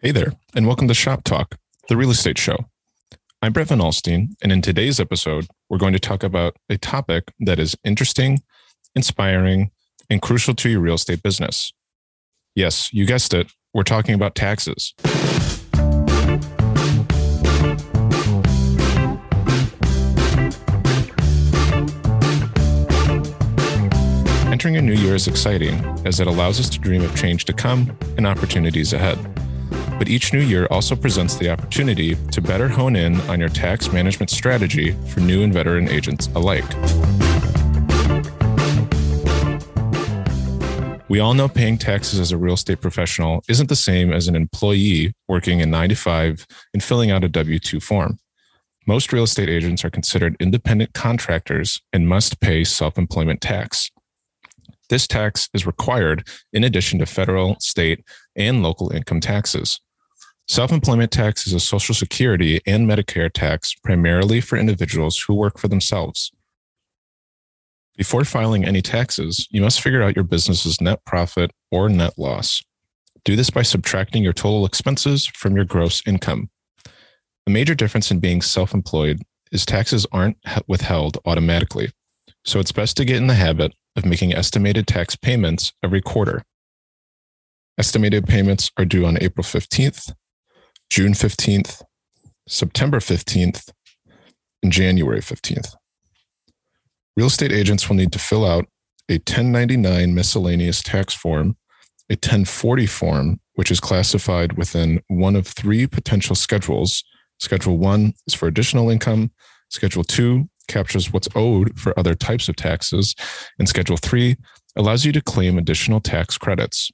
Hey there, and welcome to Shop Talk, the real estate show. I'm Brett Van Alstine, and in today's episode, we're going to talk about a topic that is interesting, inspiring, and crucial to your real estate business. Yes, you guessed it, we're talking about taxes. Entering a new year is exciting as it allows us to dream of change to come and opportunities ahead. But each new year also presents the opportunity to better hone in on your tax management strategy for new and veteran agents alike. We all know paying taxes as a real estate professional isn't the same as an employee working in 9 to 5 and filling out a W 2 form. Most real estate agents are considered independent contractors and must pay self employment tax. This tax is required in addition to federal, state, and local income taxes. Self employment tax is a Social Security and Medicare tax primarily for individuals who work for themselves. Before filing any taxes, you must figure out your business's net profit or net loss. Do this by subtracting your total expenses from your gross income. The major difference in being self employed is taxes aren't withheld automatically, so it's best to get in the habit of making estimated tax payments every quarter. Estimated payments are due on April 15th, June 15th, September 15th, and January 15th. Real estate agents will need to fill out a 1099 miscellaneous tax form, a 1040 form, which is classified within one of three potential schedules. Schedule one is for additional income, Schedule two captures what's owed for other types of taxes, and Schedule three allows you to claim additional tax credits.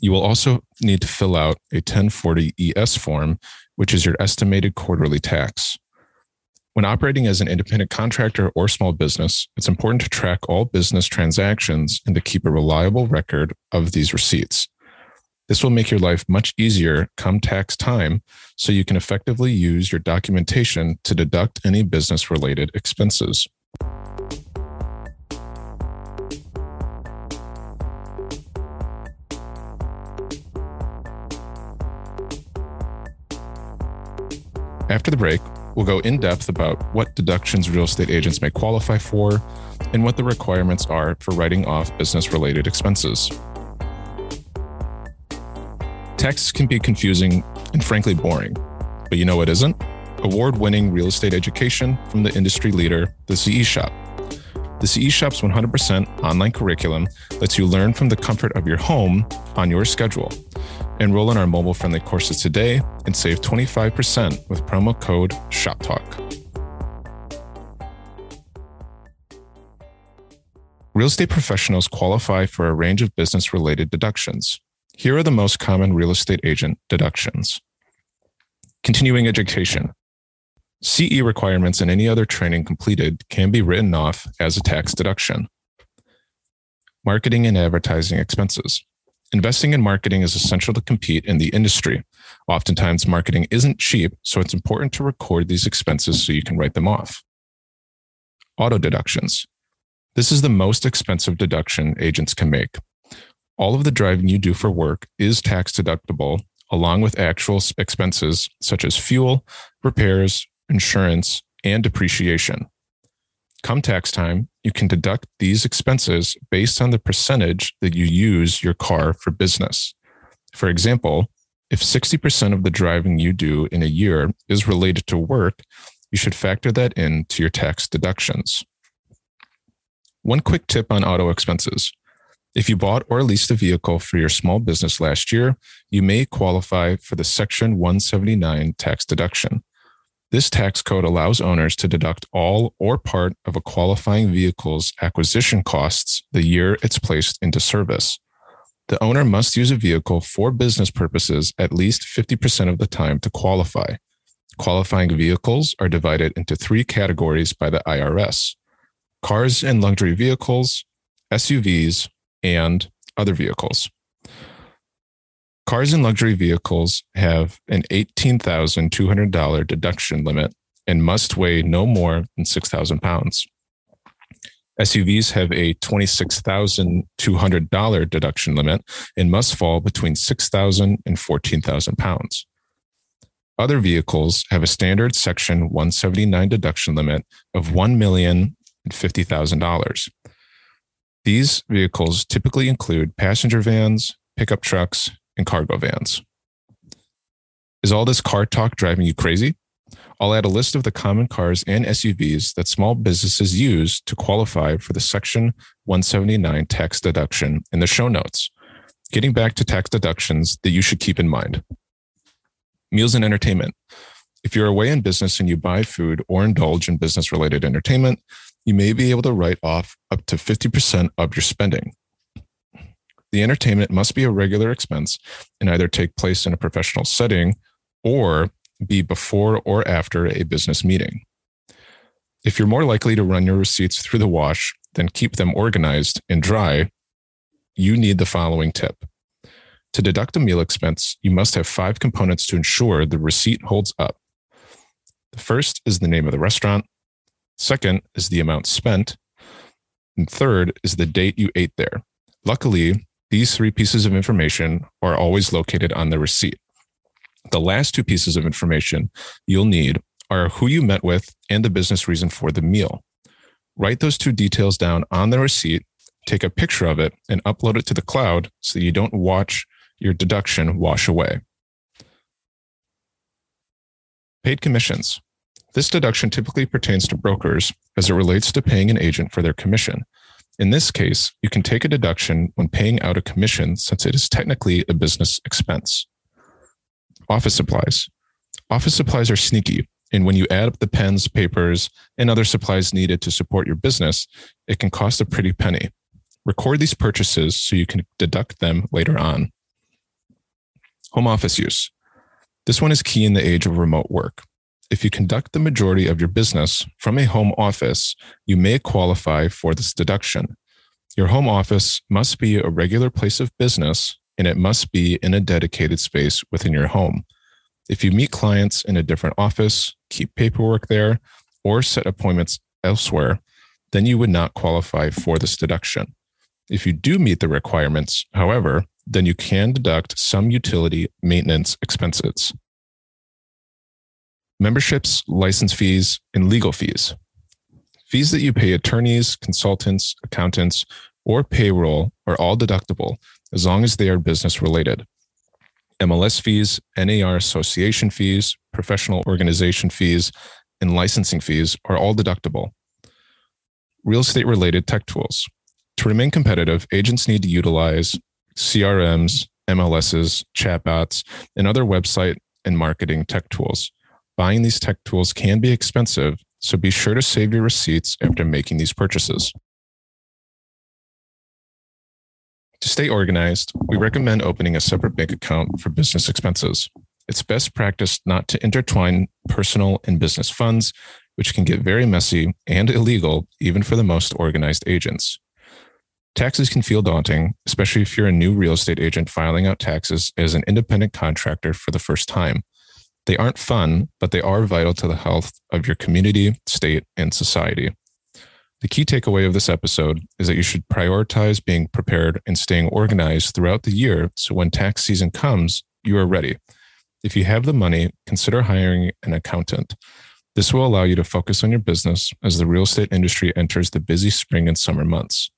You will also need to fill out a 1040 ES form, which is your estimated quarterly tax. When operating as an independent contractor or small business, it's important to track all business transactions and to keep a reliable record of these receipts. This will make your life much easier come tax time so you can effectively use your documentation to deduct any business related expenses. After the break, we'll go in depth about what deductions real estate agents may qualify for and what the requirements are for writing off business related expenses. Taxes can be confusing and frankly boring, but you know what isn't? Award winning real estate education from the industry leader, the CE Shop. The CE Shop's 100% online curriculum lets you learn from the comfort of your home on your schedule. Enroll in our mobile friendly courses today and save 25% with promo code SHOPTALK. Real estate professionals qualify for a range of business related deductions. Here are the most common real estate agent deductions. Continuing education. CE requirements and any other training completed can be written off as a tax deduction. Marketing and advertising expenses. Investing in marketing is essential to compete in the industry. Oftentimes, marketing isn't cheap, so it's important to record these expenses so you can write them off. Auto deductions. This is the most expensive deduction agents can make. All of the driving you do for work is tax deductible, along with actual expenses such as fuel, repairs, insurance, and depreciation. Come tax time, you can deduct these expenses based on the percentage that you use your car for business. For example, if 60% of the driving you do in a year is related to work, you should factor that into your tax deductions. One quick tip on auto expenses. If you bought or leased a vehicle for your small business last year, you may qualify for the Section 179 tax deduction. This tax code allows owners to deduct all or part of a qualifying vehicle's acquisition costs the year it's placed into service. The owner must use a vehicle for business purposes at least 50% of the time to qualify. Qualifying vehicles are divided into three categories by the IRS cars and luxury vehicles, SUVs, and other vehicles. Cars and luxury vehicles have an $18,200 deduction limit and must weigh no more than 6,000 pounds. SUVs have a $26,200 deduction limit and must fall between 6,000 and 14,000 pounds. Other vehicles have a standard Section 179 deduction limit of $1,050,000. These vehicles typically include passenger vans, pickup trucks, and cargo vans. Is all this car talk driving you crazy? I'll add a list of the common cars and SUVs that small businesses use to qualify for the Section 179 tax deduction in the show notes. Getting back to tax deductions that you should keep in mind. Meals and entertainment. If you're away in business and you buy food or indulge in business related entertainment, you may be able to write off up to 50% of your spending. The entertainment must be a regular expense and either take place in a professional setting or be before or after a business meeting. If you're more likely to run your receipts through the wash than keep them organized and dry, you need the following tip. To deduct a meal expense, you must have five components to ensure the receipt holds up. The first is the name of the restaurant. Second is the amount spent. And third is the date you ate there. Luckily, these three pieces of information are always located on the receipt. The last two pieces of information you'll need are who you met with and the business reason for the meal. Write those two details down on the receipt, take a picture of it, and upload it to the cloud so you don't watch your deduction wash away. Paid commissions. This deduction typically pertains to brokers as it relates to paying an agent for their commission. In this case, you can take a deduction when paying out a commission since it is technically a business expense. Office supplies. Office supplies are sneaky. And when you add up the pens, papers, and other supplies needed to support your business, it can cost a pretty penny. Record these purchases so you can deduct them later on. Home office use. This one is key in the age of remote work. If you conduct the majority of your business from a home office, you may qualify for this deduction. Your home office must be a regular place of business and it must be in a dedicated space within your home. If you meet clients in a different office, keep paperwork there, or set appointments elsewhere, then you would not qualify for this deduction. If you do meet the requirements, however, then you can deduct some utility maintenance expenses. Memberships, license fees, and legal fees. Fees that you pay attorneys, consultants, accountants, or payroll are all deductible as long as they are business related. MLS fees, NAR association fees, professional organization fees, and licensing fees are all deductible. Real estate related tech tools. To remain competitive, agents need to utilize CRMs, MLSs, chatbots, and other website and marketing tech tools. Buying these tech tools can be expensive, so be sure to save your receipts after making these purchases. To stay organized, we recommend opening a separate bank account for business expenses. It's best practice not to intertwine personal and business funds, which can get very messy and illegal even for the most organized agents. Taxes can feel daunting, especially if you're a new real estate agent filing out taxes as an independent contractor for the first time. They aren't fun, but they are vital to the health of your community, state, and society. The key takeaway of this episode is that you should prioritize being prepared and staying organized throughout the year so when tax season comes, you are ready. If you have the money, consider hiring an accountant. This will allow you to focus on your business as the real estate industry enters the busy spring and summer months.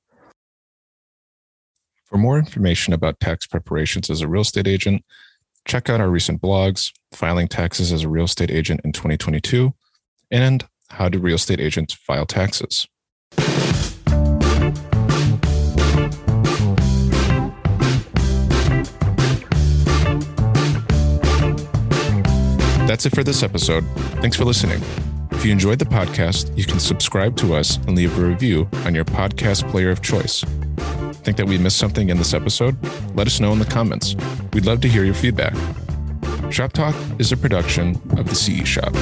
For more information about tax preparations as a real estate agent, check out our recent blogs, Filing Taxes as a Real Estate Agent in 2022, and How do Real Estate Agents File Taxes? That's it for this episode. Thanks for listening. If you enjoyed the podcast, you can subscribe to us and leave a review on your podcast player of choice. Think that we missed something in this episode? Let us know in the comments. We'd love to hear your feedback. Shop Talk is a production of the CE Shop.